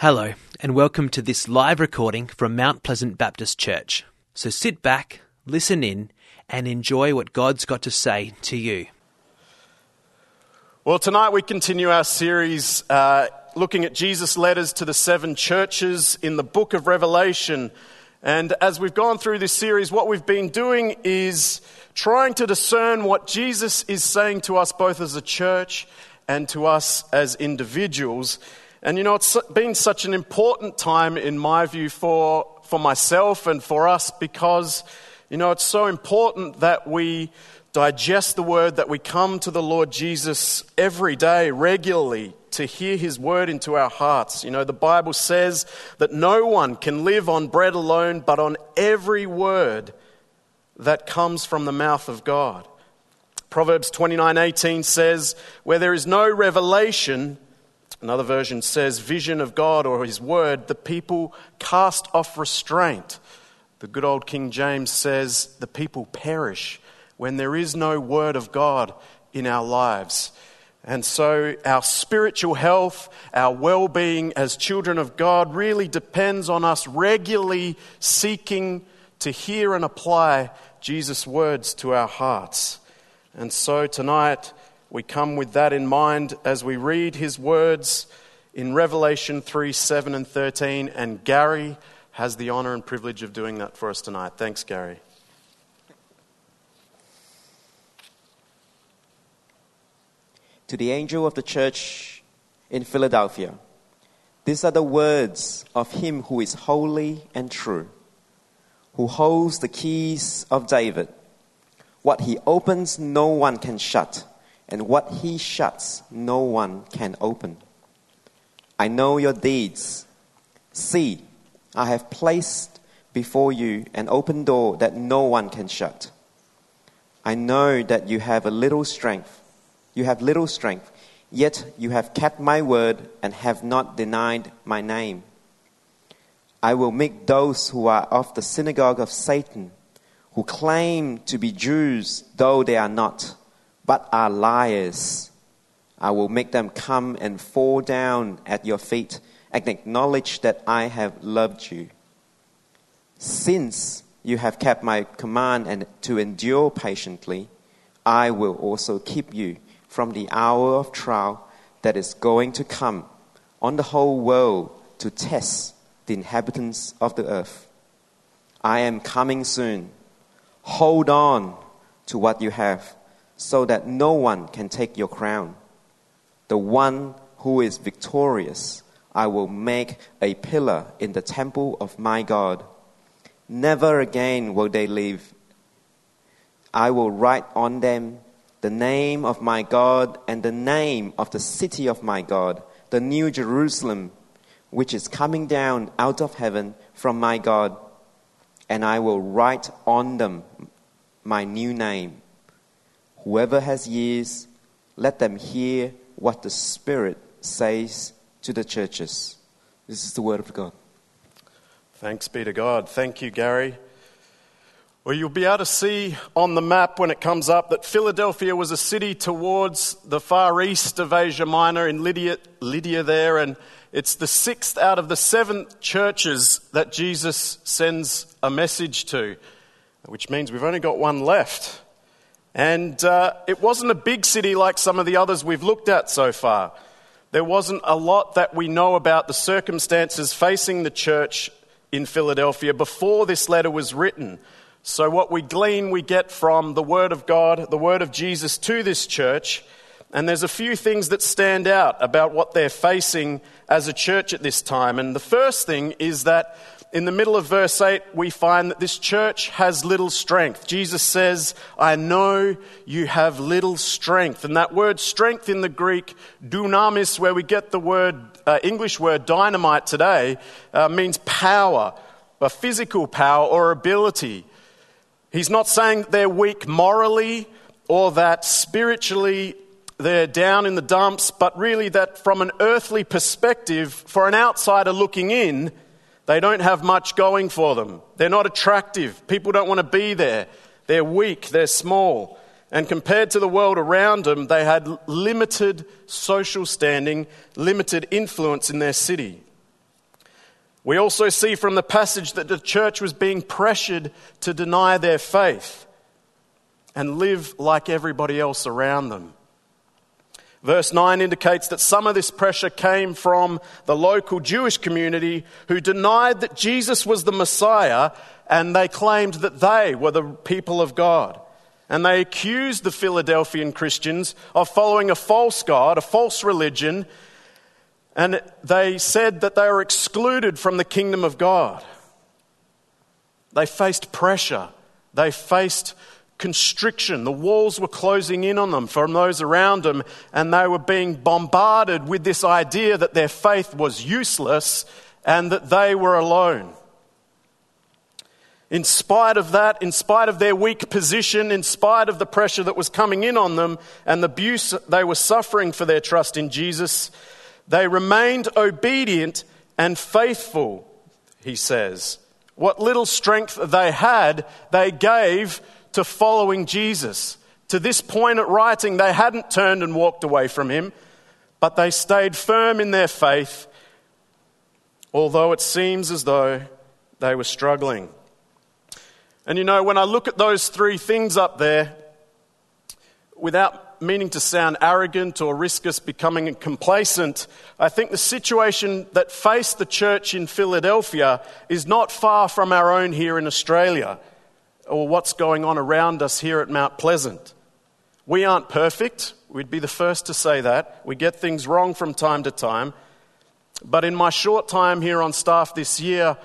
Hello, and welcome to this live recording from Mount Pleasant Baptist Church. So sit back, listen in, and enjoy what God's got to say to you. Well, tonight we continue our series uh, looking at Jesus' letters to the seven churches in the book of Revelation. And as we've gone through this series, what we've been doing is trying to discern what Jesus is saying to us both as a church and to us as individuals. And you know, it's been such an important time, in my view, for, for myself and for us because, you know, it's so important that we digest the word, that we come to the Lord Jesus every day, regularly, to hear his word into our hearts. You know, the Bible says that no one can live on bread alone, but on every word that comes from the mouth of God. Proverbs 29:18 says, "Where there is no revelation, Another version says, vision of God or his word, the people cast off restraint. The good old King James says, the people perish when there is no word of God in our lives. And so our spiritual health, our well being as children of God really depends on us regularly seeking to hear and apply Jesus' words to our hearts. And so tonight, we come with that in mind as we read his words in Revelation 3 7 and 13. And Gary has the honor and privilege of doing that for us tonight. Thanks, Gary. To the angel of the church in Philadelphia, these are the words of him who is holy and true, who holds the keys of David. What he opens, no one can shut and what he shuts, no one can open. I know your deeds. See, I have placed before you an open door that no one can shut. I know that you have a little strength. You have little strength, yet you have kept my word and have not denied my name. I will make those who are of the synagogue of Satan, who claim to be Jews though they are not, but are liars. I will make them come and fall down at your feet and acknowledge that I have loved you. Since you have kept my command and to endure patiently, I will also keep you from the hour of trial that is going to come on the whole world to test the inhabitants of the earth. I am coming soon. Hold on to what you have so that no one can take your crown. The one who is victorious, I will make a pillar in the temple of my God. Never again will they leave. I will write on them the name of my God and the name of the city of my God, the new Jerusalem, which is coming down out of heaven from my God. And I will write on them my new name. Whoever has ears, let them hear what the Spirit says to the churches. This is the word of God. Thanks be to God. Thank you, Gary. Well, you'll be able to see on the map when it comes up that Philadelphia was a city towards the far east of Asia Minor in Lydia, Lydia there, and it's the sixth out of the seven churches that Jesus sends a message to, which means we've only got one left. And uh, it wasn't a big city like some of the others we've looked at so far. There wasn't a lot that we know about the circumstances facing the church in Philadelphia before this letter was written. So, what we glean, we get from the Word of God, the Word of Jesus to this church. And there's a few things that stand out about what they're facing as a church at this time. And the first thing is that in the middle of verse 8, we find that this church has little strength. Jesus says, I know you have little strength. And that word strength in the Greek, dunamis, where we get the word, uh, English word dynamite today, uh, means power, a physical power or ability. He's not saying they're weak morally or that spiritually they're down in the dumps, but really that from an earthly perspective, for an outsider looking in, they don't have much going for them. They're not attractive. People don't want to be there. They're weak. They're small. And compared to the world around them, they had limited social standing, limited influence in their city. We also see from the passage that the church was being pressured to deny their faith and live like everybody else around them. Verse 9 indicates that some of this pressure came from the local Jewish community who denied that Jesus was the Messiah and they claimed that they were the people of God. And they accused the Philadelphian Christians of following a false God, a false religion, and they said that they were excluded from the kingdom of God. They faced pressure, they faced constriction. The walls were closing in on them from those around them, and they were being bombarded with this idea that their faith was useless and that they were alone. In spite of that, in spite of their weak position, in spite of the pressure that was coming in on them and the abuse they were suffering for their trust in Jesus, they remained obedient and faithful, he says. What little strength they had, they gave to following Jesus. To this point at writing, they hadn't turned and walked away from him, but they stayed firm in their faith, although it seems as though they were struggling. And you know, when I look at those three things up there, without meaning to sound arrogant or risk us becoming complacent, I think the situation that faced the church in Philadelphia is not far from our own here in Australia or what's going on around us here at Mount Pleasant. We aren't perfect. We'd be the first to say that. We get things wrong from time to time. But in my short time here on staff this year,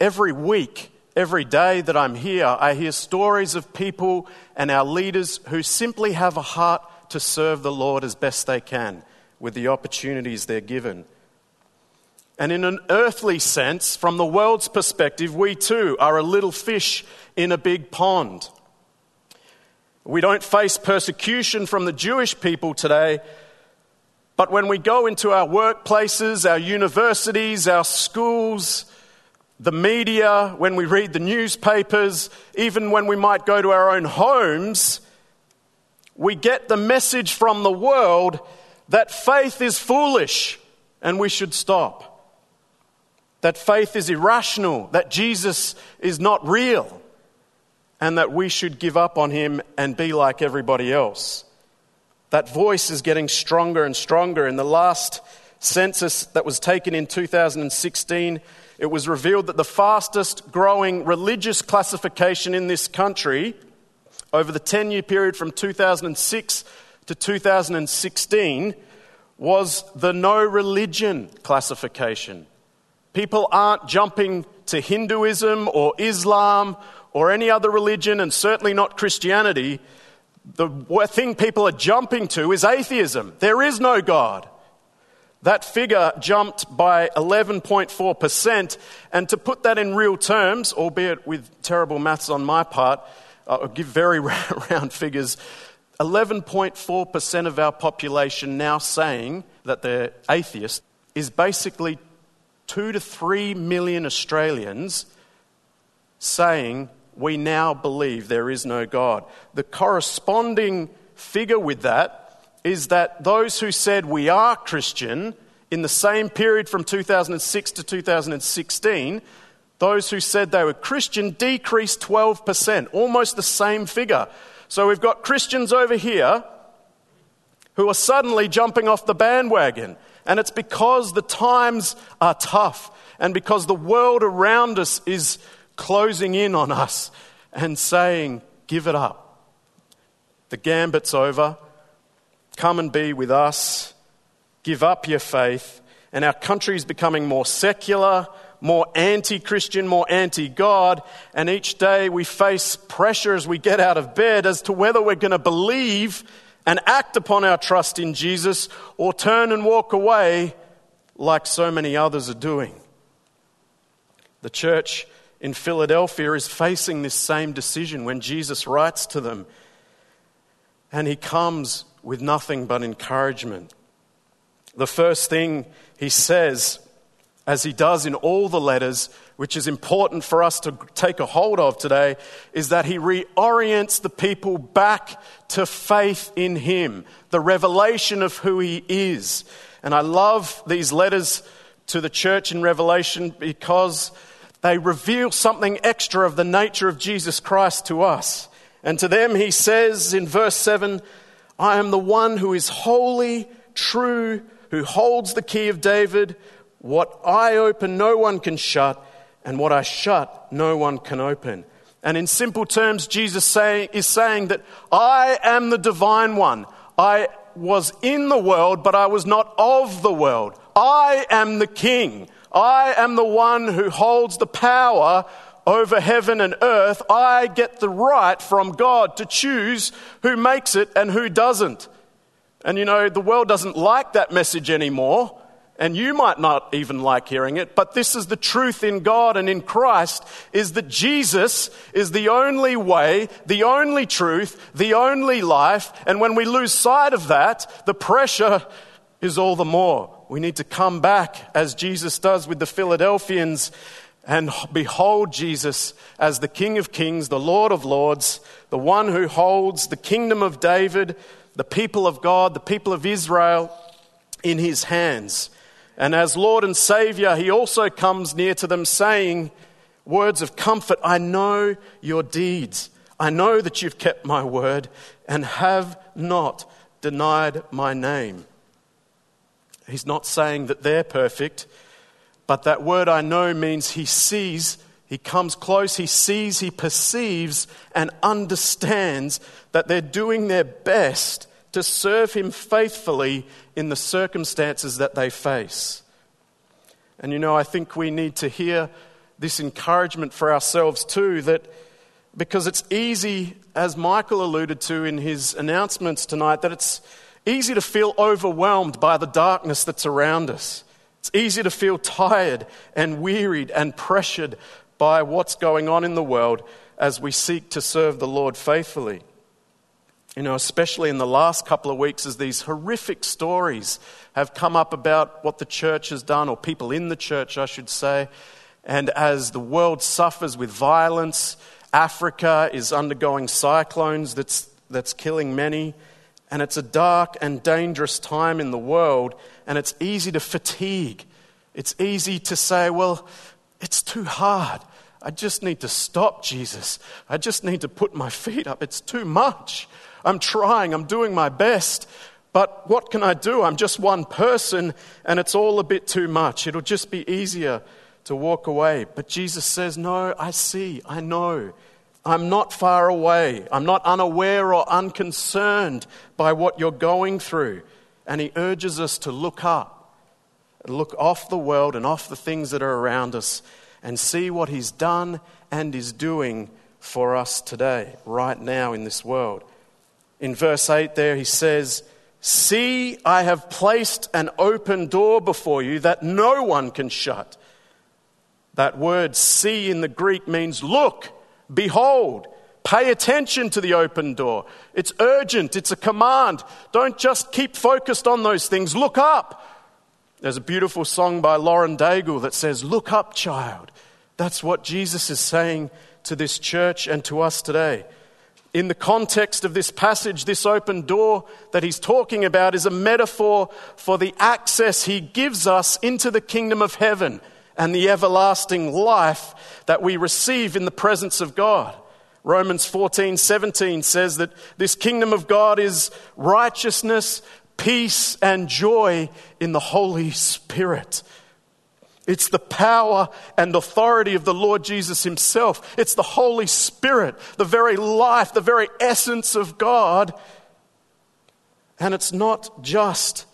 every week Every day that I'm here, I hear stories of people and our leaders who simply have a heart to serve the Lord as best they can with the opportunities they're given. And in an earthly sense, from the world's perspective, we too are a little fish in a big pond. We don't face persecution from the Jewish people today, but when we go into our workplaces, our universities, our schools, the media, when we read the newspapers, even when we might go to our own homes, we get the message from the world that faith is foolish and we should stop. That faith is irrational, that Jesus is not real, and that we should give up on him and be like everybody else. That voice is getting stronger and stronger. In the last census that was taken in 2016, it was revealed that the fastest growing religious classification in this country over the 10 year period from 2006 to 2016 was the no religion classification. People aren't jumping to Hinduism or Islam or any other religion, and certainly not Christianity. The thing people are jumping to is atheism. There is no God. That figure jumped by 11.4%. And to put that in real terms, albeit with terrible maths on my part, I'll give very round figures. 11.4% of our population now saying that they're atheist is basically 2 to 3 million Australians saying we now believe there is no God. The corresponding figure with that is that those who said we are Christian in the same period from 2006 to 2016, those who said they were Christian decreased 12%, almost the same figure. So we've got Christians over here who are suddenly jumping off the bandwagon. And it's because the times are tough and because the world around us is closing in on us and saying, Give it up. The gambit's over. Come and be with us. Give up your faith. And our country is becoming more secular, more anti Christian, more anti God. And each day we face pressure as we get out of bed as to whether we're going to believe and act upon our trust in Jesus or turn and walk away like so many others are doing. The church in Philadelphia is facing this same decision when Jesus writes to them. And he comes with nothing but encouragement. The first thing he says, as he does in all the letters, which is important for us to take a hold of today, is that he reorients the people back to faith in him, the revelation of who he is. And I love these letters to the church in Revelation because they reveal something extra of the nature of Jesus Christ to us. And to them, he says in verse 7 I am the one who is holy, true, who holds the key of David. What I open, no one can shut, and what I shut, no one can open. And in simple terms, Jesus say, is saying that I am the divine one. I was in the world, but I was not of the world. I am the king. I am the one who holds the power over heaven and earth. I get the right from God to choose who makes it and who doesn't. And you know, the world doesn't like that message anymore. And you might not even like hearing it, but this is the truth in God and in Christ is that Jesus is the only way, the only truth, the only life. And when we lose sight of that, the pressure is all the more. We need to come back as Jesus does with the Philadelphians and behold Jesus as the King of Kings, the Lord of Lords, the one who holds the kingdom of David, the people of God, the people of Israel in his hands. And as Lord and Savior, he also comes near to them saying words of comfort I know your deeds. I know that you've kept my word and have not denied my name. He's not saying that they're perfect, but that word I know means he sees, he comes close, he sees, he perceives, and understands that they're doing their best to serve him faithfully in the circumstances that they face. And you know, I think we need to hear this encouragement for ourselves too that because it's easy, as Michael alluded to in his announcements tonight, that it's easy to feel overwhelmed by the darkness that's around us. It's easy to feel tired and wearied and pressured by what's going on in the world as we seek to serve the Lord faithfully. You know, especially in the last couple of weeks, as these horrific stories have come up about what the church has done, or people in the church, I should say, and as the world suffers with violence, Africa is undergoing cyclones that's, that's killing many, and it's a dark and dangerous time in the world, and it's easy to fatigue. It's easy to say, well, it's too hard. I just need to stop, Jesus. I just need to put my feet up. It's too much. I'm trying, I'm doing my best, but what can I do? I'm just one person and it's all a bit too much. It'll just be easier to walk away. But Jesus says, No, I see, I know. I'm not far away. I'm not unaware or unconcerned by what you're going through. And he urges us to look up, look off the world and off the things that are around us, and see what he's done and is doing for us today, right now in this world. In verse 8, there he says, See, I have placed an open door before you that no one can shut. That word see in the Greek means look, behold, pay attention to the open door. It's urgent, it's a command. Don't just keep focused on those things, look up. There's a beautiful song by Lauren Daigle that says, Look up, child. That's what Jesus is saying to this church and to us today in the context of this passage, this open door that he's talking about is a metaphor for the access he gives us into the kingdom of heaven and the everlasting life that we receive in the presence of God. Romans 14, 17 says that this kingdom of God is righteousness, peace, and joy in the Holy Spirit. It's the power and authority of the Lord Jesus Himself. It's the Holy Spirit, the very life, the very essence of God. And it's not just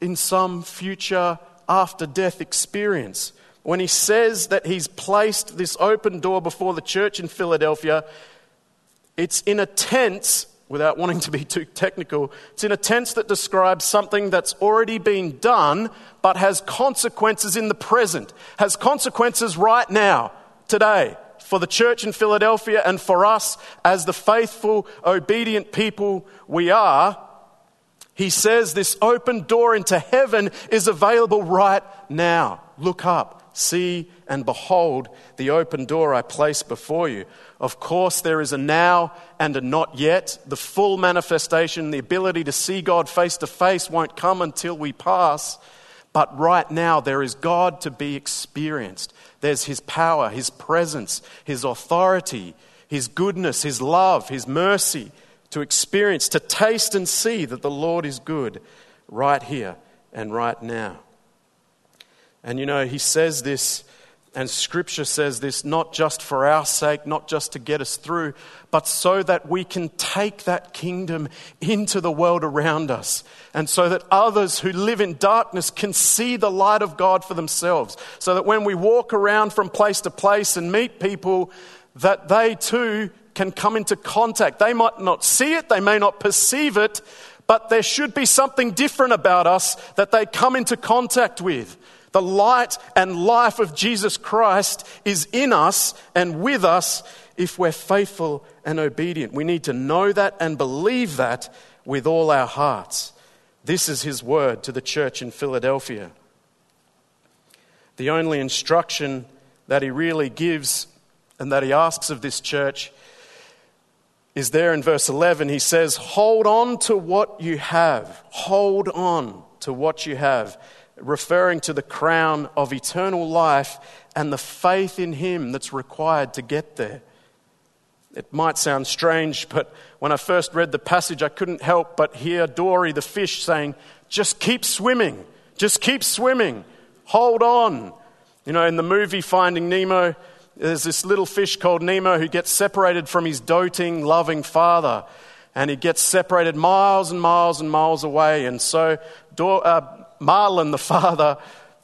in some future after death experience. When He says that He's placed this open door before the church in Philadelphia, it's in a tense without wanting to be too technical, it's in a tense that describes something that's already been done but has consequences in the present, has consequences right now, today, for the church in Philadelphia and for us as the faithful, obedient people we are. He says this open door into heaven is available right now. Look up. See and behold the open door I place before you. Of course, there is a now and a not yet. The full manifestation, the ability to see God face to face, won't come until we pass. but right now there is God to be experienced. There's His power, His presence, His authority, His goodness, His love, His mercy to experience, to taste and see that the Lord is good right here and right now. And you know, He says this and Scripture says this not just for our sake, not just to get us through, but so that we can take that kingdom into the world around us. And so that others who live in darkness can see the light of God for themselves. So that when we walk around from place to place and meet people, that they too can come into contact. They might not see it, they may not perceive it, but there should be something different about us that they come into contact with. The light and life of Jesus Christ is in us and with us if we're faithful and obedient. We need to know that and believe that with all our hearts. This is his word to the church in Philadelphia. The only instruction that he really gives and that he asks of this church is there in verse 11. He says, Hold on to what you have. Hold on to what you have referring to the crown of eternal life and the faith in Him that's required to get there. It might sound strange, but when I first read the passage, I couldn't help but hear Dory the fish saying, Just keep swimming, just keep swimming, hold on. You know, in the movie Finding Nemo, there's this little fish called Nemo who gets separated from his doting, loving father. And he gets separated miles and miles and miles away. And so uh, Marlin, the father,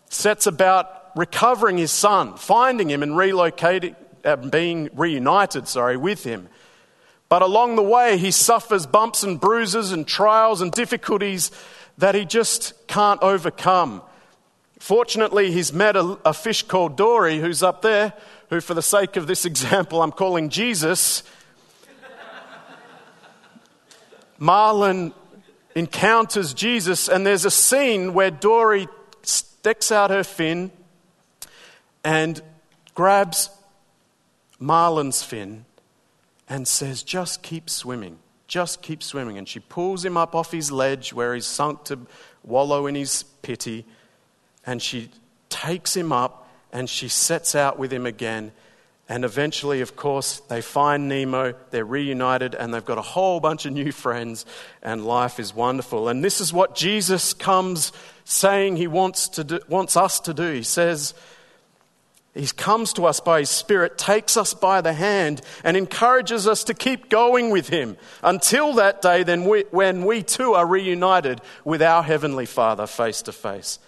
sets about recovering his son, finding him and relocating, uh, being reunited, sorry, with him. But along the way, he suffers bumps and bruises and trials and difficulties that he just can't overcome. Fortunately, he's met a, a fish called Dory, who's up there, who, for the sake of this example, I'm calling Jesus. Marlin encounters Jesus, and there's a scene where Dory sticks out her fin and grabs Marlin's fin and says, Just keep swimming. Just keep swimming. And she pulls him up off his ledge where he's sunk to wallow in his pity. And she takes him up and she sets out with him again. And eventually, of course, they find Nemo, they're reunited, and they've got a whole bunch of new friends, and life is wonderful. And this is what Jesus comes saying he wants, to do, wants us to do. He says, He comes to us by His Spirit, takes us by the hand, and encourages us to keep going with Him until that day then we, when we too are reunited with our Heavenly Father face to face.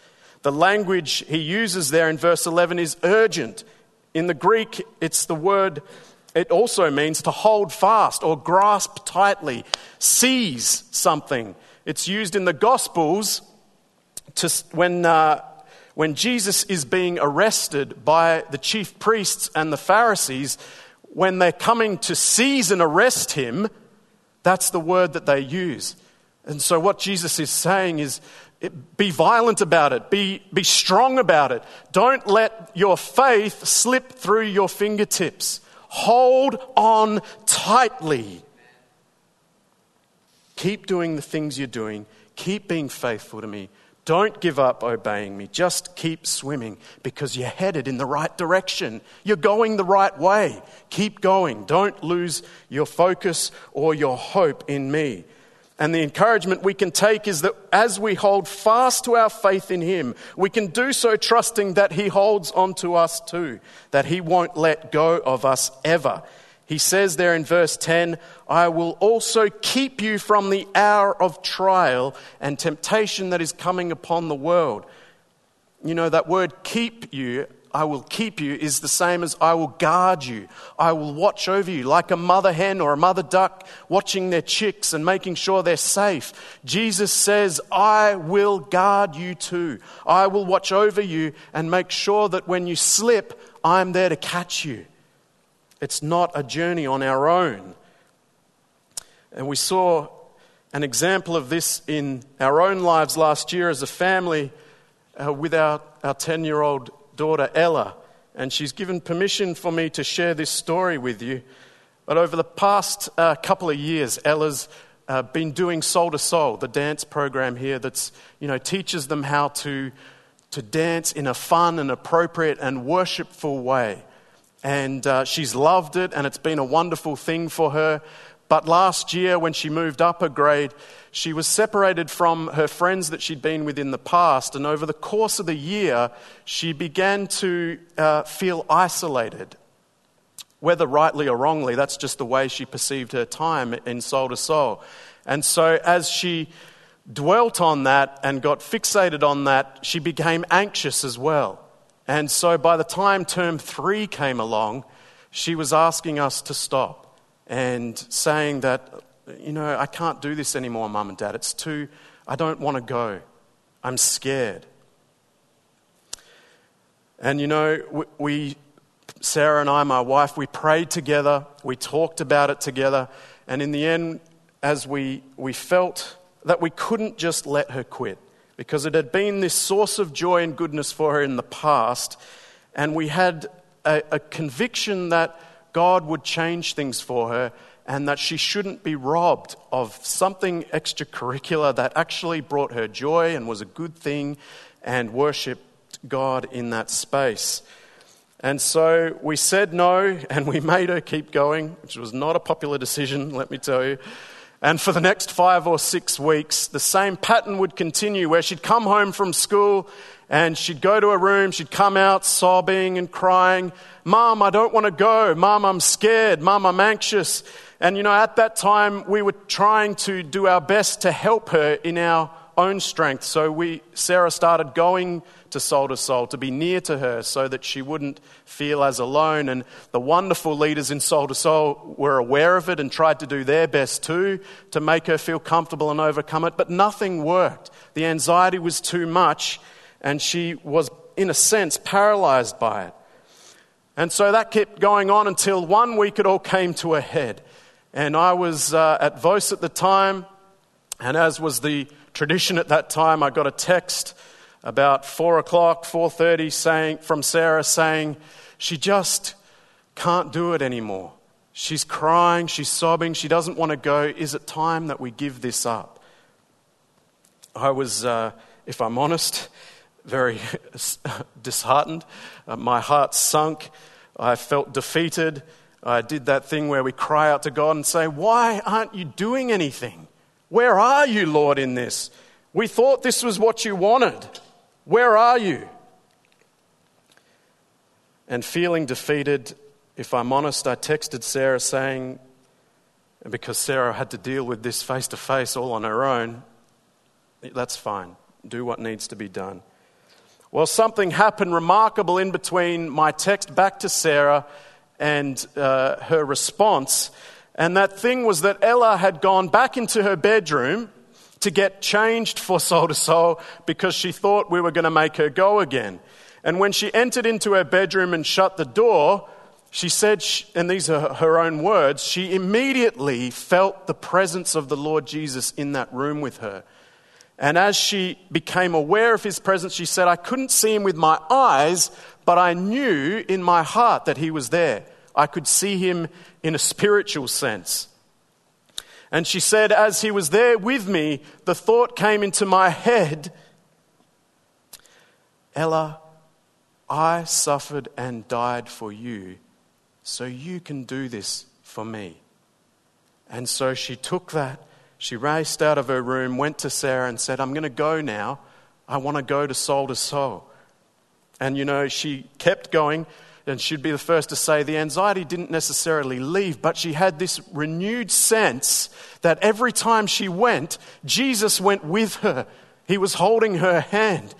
The language he uses there in verse 11 is urgent. In the Greek, it's the word, it also means to hold fast or grasp tightly, seize something. It's used in the Gospels to, when, uh, when Jesus is being arrested by the chief priests and the Pharisees. When they're coming to seize and arrest him, that's the word that they use. And so, what Jesus is saying is be violent about it. Be, be strong about it. Don't let your faith slip through your fingertips. Hold on tightly. Keep doing the things you're doing. Keep being faithful to me. Don't give up obeying me. Just keep swimming because you're headed in the right direction. You're going the right way. Keep going. Don't lose your focus or your hope in me. And the encouragement we can take is that as we hold fast to our faith in Him, we can do so trusting that He holds on to us too, that He won't let go of us ever. He says there in verse 10, I will also keep you from the hour of trial and temptation that is coming upon the world. You know, that word keep you I will keep you is the same as I will guard you. I will watch over you like a mother hen or a mother duck watching their chicks and making sure they're safe. Jesus says, I will guard you too. I will watch over you and make sure that when you slip, I'm there to catch you. It's not a journey on our own. And we saw an example of this in our own lives last year as a family uh, with our 10 year old daughter Ella, and she's given permission for me to share this story with you. But over the past uh, couple of years, Ella's uh, been doing Soul to Soul, the dance program here that's, you know, teaches them how to, to dance in a fun and appropriate and worshipful way. And uh, she's loved it, and it's been a wonderful thing for her. But last year, when she moved up a grade, she was separated from her friends that she'd been with in the past. And over the course of the year, she began to uh, feel isolated. Whether rightly or wrongly, that's just the way she perceived her time in Soul to Soul. And so, as she dwelt on that and got fixated on that, she became anxious as well. And so by the time term three came along, she was asking us to stop and saying that, you know, I can't do this anymore, mum and dad. It's too, I don't want to go. I'm scared. And, you know, we, Sarah and I, my wife, we prayed together, we talked about it together, and in the end, as we, we felt that we couldn't just let her quit because it had been this source of joy and goodness for her in the past, and we had a, a conviction that God would change things for her and that she shouldn't be robbed of something extracurricular that actually brought her joy and was a good thing and worshipped God in that space. And so we said no and we made her keep going, which was not a popular decision, let me tell you. And for the next five or six weeks, the same pattern would continue where she'd come home from school and she'd go to her room, she'd come out sobbing and crying, Mom, I don't want to go. Mom, I'm scared. Mom, I'm anxious. And you know, at that time, we were trying to do our best to help her in our own strength. So we, Sarah started going to soul to soul, to be near to her so that she wouldn't feel as alone. And the wonderful leaders in soul to soul were aware of it and tried to do their best too to make her feel comfortable and overcome it, but nothing worked. The anxiety was too much, and she was, in a sense, paralyzed by it. And so that kept going on until one week it all came to a head. And I was uh, at Vos at the time, and as was the tradition at that time, I got a text about four o'clock, four thirty, saying from Sarah saying she just can't do it anymore. She's crying, she's sobbing, she doesn't want to go. Is it time that we give this up? I was, uh, if I'm honest, very disheartened. Uh, my heart sunk. I felt defeated. I did that thing where we cry out to God and say, Why aren't you doing anything? Where are you, Lord, in this? We thought this was what you wanted. Where are you? And feeling defeated, if I'm honest, I texted Sarah saying, because Sarah had to deal with this face to face all on her own, that's fine. Do what needs to be done. Well, something happened remarkable in between my text back to Sarah and uh, her response. And that thing was that Ella had gone back into her bedroom to get changed for soul to soul because she thought we were going to make her go again. And when she entered into her bedroom and shut the door, she said, and these are her own words, she immediately felt the presence of the Lord Jesus in that room with her. And as she became aware of his presence, she said, I couldn't see him with my eyes, but I knew in my heart that he was there. I could see him in a spiritual sense. And she said, As he was there with me, the thought came into my head Ella, I suffered and died for you, so you can do this for me. And so she took that, she raced out of her room, went to Sarah, and said, I'm going to go now. I want to go to soul to soul. And you know, she kept going and she'd be the first to say the anxiety didn't necessarily leave, but she had this renewed sense that every time she went, Jesus went with her. He was holding her hand.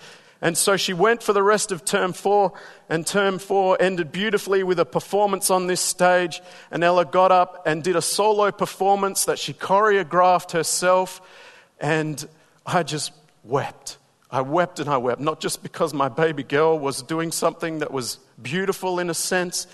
And so she went for the rest of term four, and term four ended beautifully with a performance on this stage. And Ella got up and did a solo performance that she choreographed herself. And I just wept. I wept and I wept, not just because my baby girl was doing something that was beautiful in a sense,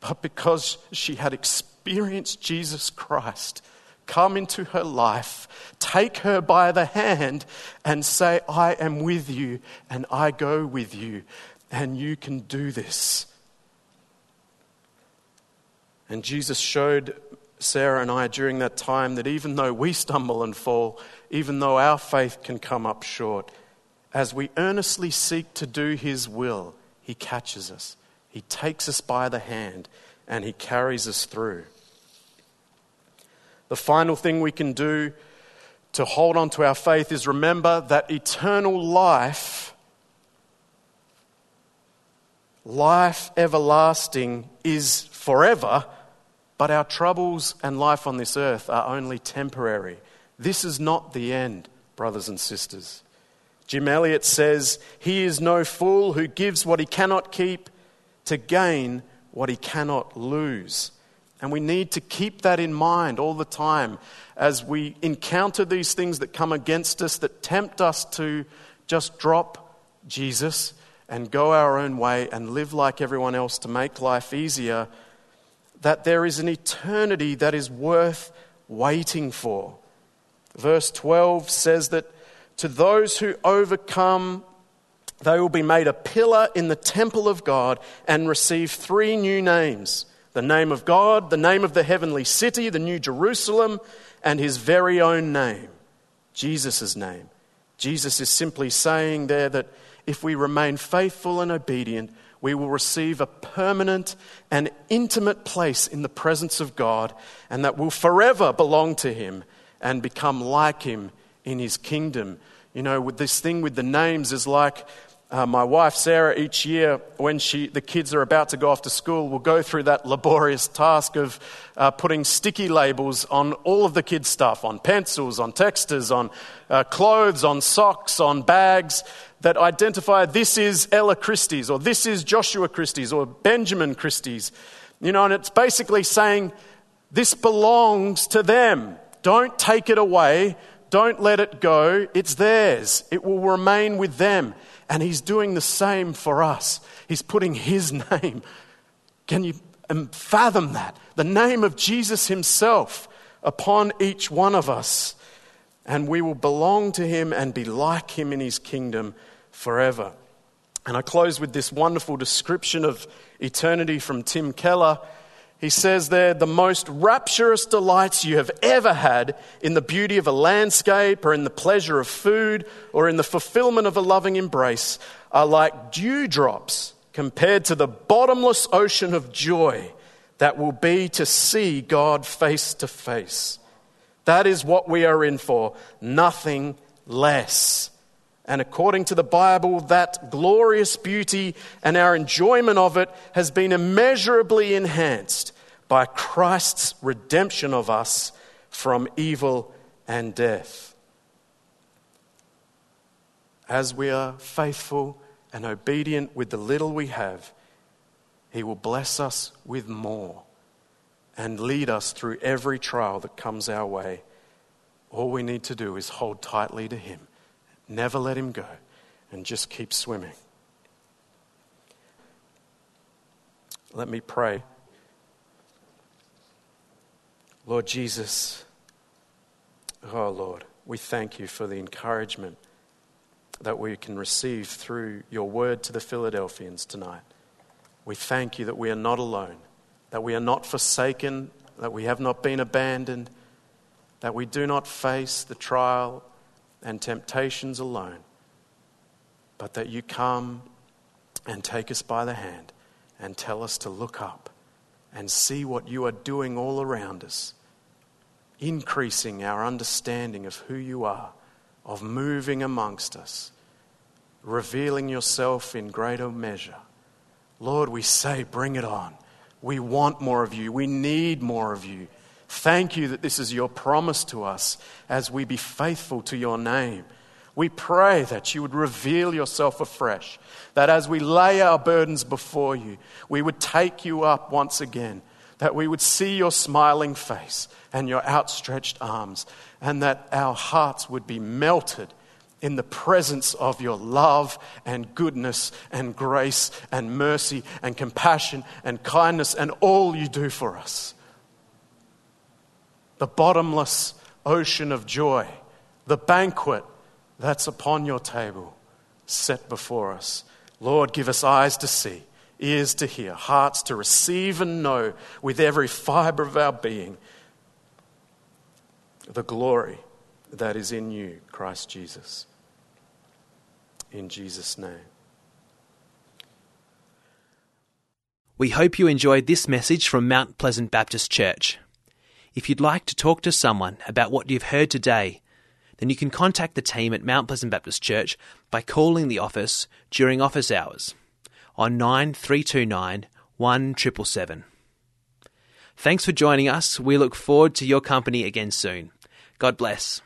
but because she had experienced Jesus Christ come into her life, take her by the hand, and say, I am with you and I go with you, and you can do this. And Jesus showed Sarah and I during that time that even though we stumble and fall, even though our faith can come up short, as we earnestly seek to do His will, He catches us. He takes us by the hand and He carries us through. The final thing we can do to hold on to our faith is remember that eternal life, life everlasting, is forever, but our troubles and life on this earth are only temporary. This is not the end, brothers and sisters. Jim Elliot says, He is no fool who gives what he cannot keep to gain what he cannot lose. And we need to keep that in mind all the time as we encounter these things that come against us that tempt us to just drop Jesus and go our own way and live like everyone else to make life easier. That there is an eternity that is worth waiting for. Verse 12 says that to those who overcome, they will be made a pillar in the temple of God and receive three new names the name of God, the name of the heavenly city, the new Jerusalem, and his very own name, Jesus' name. Jesus is simply saying there that if we remain faithful and obedient, we will receive a permanent and intimate place in the presence of God, and that will forever belong to Him and become like Him in His kingdom. You know, with this thing with the names is like uh, my wife Sarah, each year when she, the kids are about to go off to school, will go through that laborious task of uh, putting sticky labels on all of the kids' stuff on pencils, on texters, on uh, clothes, on socks, on bags that identify this is Ella Christie's or this is Joshua Christie's or Benjamin Christie's. You know, and it's basically saying this belongs to them. Don't take it away. Don't let it go. It's theirs. It will remain with them. And He's doing the same for us. He's putting His name. Can you um, fathom that? The name of Jesus Himself upon each one of us. And we will belong to Him and be like Him in His kingdom forever. And I close with this wonderful description of eternity from Tim Keller. He says there, the most rapturous delights you have ever had in the beauty of a landscape or in the pleasure of food or in the fulfillment of a loving embrace are like dewdrops compared to the bottomless ocean of joy that will be to see God face to face. That is what we are in for, nothing less. And according to the Bible, that glorious beauty and our enjoyment of it has been immeasurably enhanced by Christ's redemption of us from evil and death. As we are faithful and obedient with the little we have, He will bless us with more and lead us through every trial that comes our way. All we need to do is hold tightly to Him Never let him go and just keep swimming. Let me pray. Lord Jesus, oh Lord, we thank you for the encouragement that we can receive through your word to the Philadelphians tonight. We thank you that we are not alone, that we are not forsaken, that we have not been abandoned, that we do not face the trial and temptations alone, but that you come and take us by the hand and tell us to look up and see what you are doing all around us, increasing our understanding of who you are, of moving amongst us, revealing yourself in greater measure. Lord, we say, bring it on. We want more of you. We need more of you. Thank you that this is your promise to us as we be faithful to your name. We pray that you would reveal yourself afresh, that as we lay our burdens before you, we would take you up once again, that we would see your smiling face and your outstretched arms, and that our hearts would be melted in the presence of your love and goodness and grace and mercy and compassion and kindness and all you do for us. The bottomless ocean of joy, the banquet that's upon your table set before us. Lord, give us eyes to see, ears to hear, hearts to receive and know with every fiber of our being the glory that is in you, Christ Jesus. in Jesus' name. We hope you enjoyed this message from Mount Pleasant Baptist Church. If you'd like to talk to someone about what you've heard today, then you can contact the team at Mount Pleasant Baptist Church by calling the office during office hours on 9329 1777. Thanks for joining us. We look forward to your company again soon. God bless.